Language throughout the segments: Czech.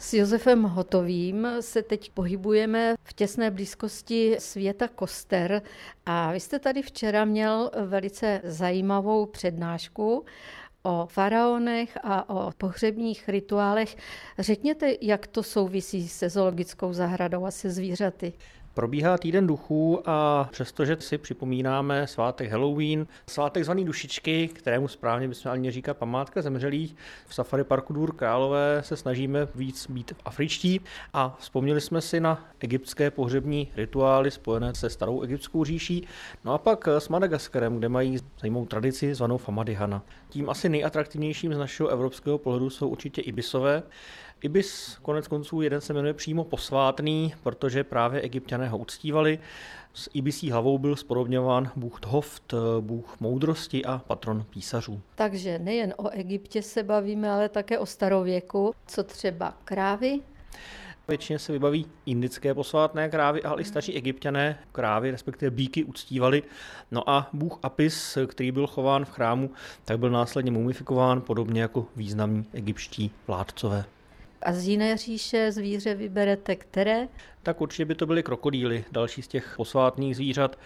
S Josefem Hotovým se teď pohybujeme v těsné blízkosti světa Koster a vy jste tady včera měl velice zajímavou přednášku o faraonech a o pohřebních rituálech. Řekněte, jak to souvisí se zoologickou zahradou a se zvířaty. Probíhá týden duchů a přestože si připomínáme svátek Halloween, svátek zvaný dušičky, kterému správně bychom ani říkat památka zemřelých, v Safari Parku Důr Králové se snažíme víc být afričtí a vzpomněli jsme si na egyptské pohřební rituály spojené se starou egyptskou říší, no a pak s Madagaskarem, kde mají zajímavou tradici zvanou Famadihana. Tím asi nejatraktivnějším z našeho evropského pohledu jsou určitě ibisové, Ibis konec konců jeden se jmenuje přímo posvátný, protože právě egyptiané ho uctívali. S ibisí hlavou byl spodobňován bůh Thoft, bůh moudrosti a patron písařů. Takže nejen o Egyptě se bavíme, ale také o starověku. Co třeba krávy? Většině se vybaví indické posvátné krávy, ale i staří egyptiané krávy, respektive bíky, uctívali. No a bůh Apis, který byl chován v chrámu, tak byl následně mumifikován, podobně jako významní egyptští vládcové. A z jiné říše zvíře vyberete které? Tak určitě by to byly krokodýly, další z těch posvátných zvířat.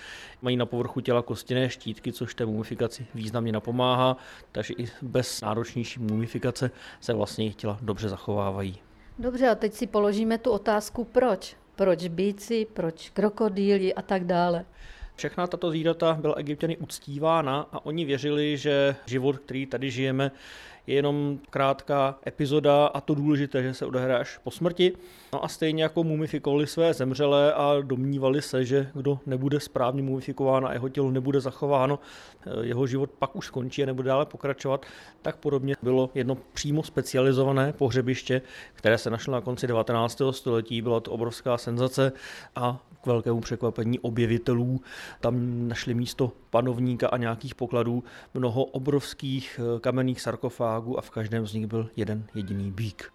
Mají na povrchu těla kostěné štítky, což té mumifikaci významně napomáhá, takže i bez náročnější mumifikace se vlastně jejich těla dobře zachovávají. Dobře, a teď si položíme tu otázku, proč? Proč bíci, proč krokodýly a tak dále? Všechna tato zvířata byla egyptěny uctívána a oni věřili, že život, který tady žijeme, je jenom krátká epizoda a to důležité, že se odehraje až po smrti. No a stejně jako mumifikovali své zemřelé a domnívali se, že kdo nebude správně mumifikován a jeho tělo nebude zachováno, jeho život pak už skončí a nebude dále pokračovat, tak podobně bylo jedno přímo specializované pohřebiště, které se našlo na konci 19. století. Byla to obrovská senzace a k velkému překvapení objevitelů tam našli místo panovníka a nějakých pokladů mnoho obrovských kamenných sarkofágů a v každém z nich byl jeden jediný bík.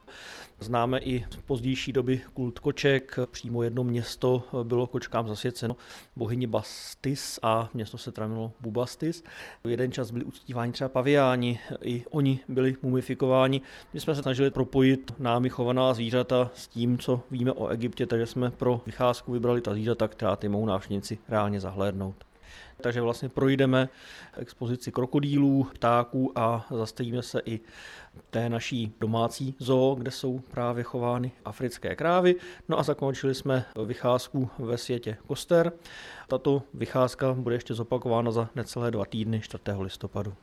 Známe i z pozdější doby kult koček. Přímo jedno město bylo kočkám zasvěceno bohyni Bastis a město se tramilo Bubastis. V jeden čas byli uctíváni třeba paviáni, i oni byli mumifikováni. My jsme se snažili propojit námi chovaná zvířata s tím, co víme o Egyptě, takže jsme pro vycházku vybrali ta zvířata, která ty mohou návštěvníci reálně zahlédnout. Takže vlastně projdeme expozici krokodýlů, ptáků a zastavíme se i té naší domácí zoo, kde jsou právě chovány africké krávy. No a zakončili jsme vycházku ve světě Koster. Tato vycházka bude ještě zopakována za necelé dva týdny 4. listopadu.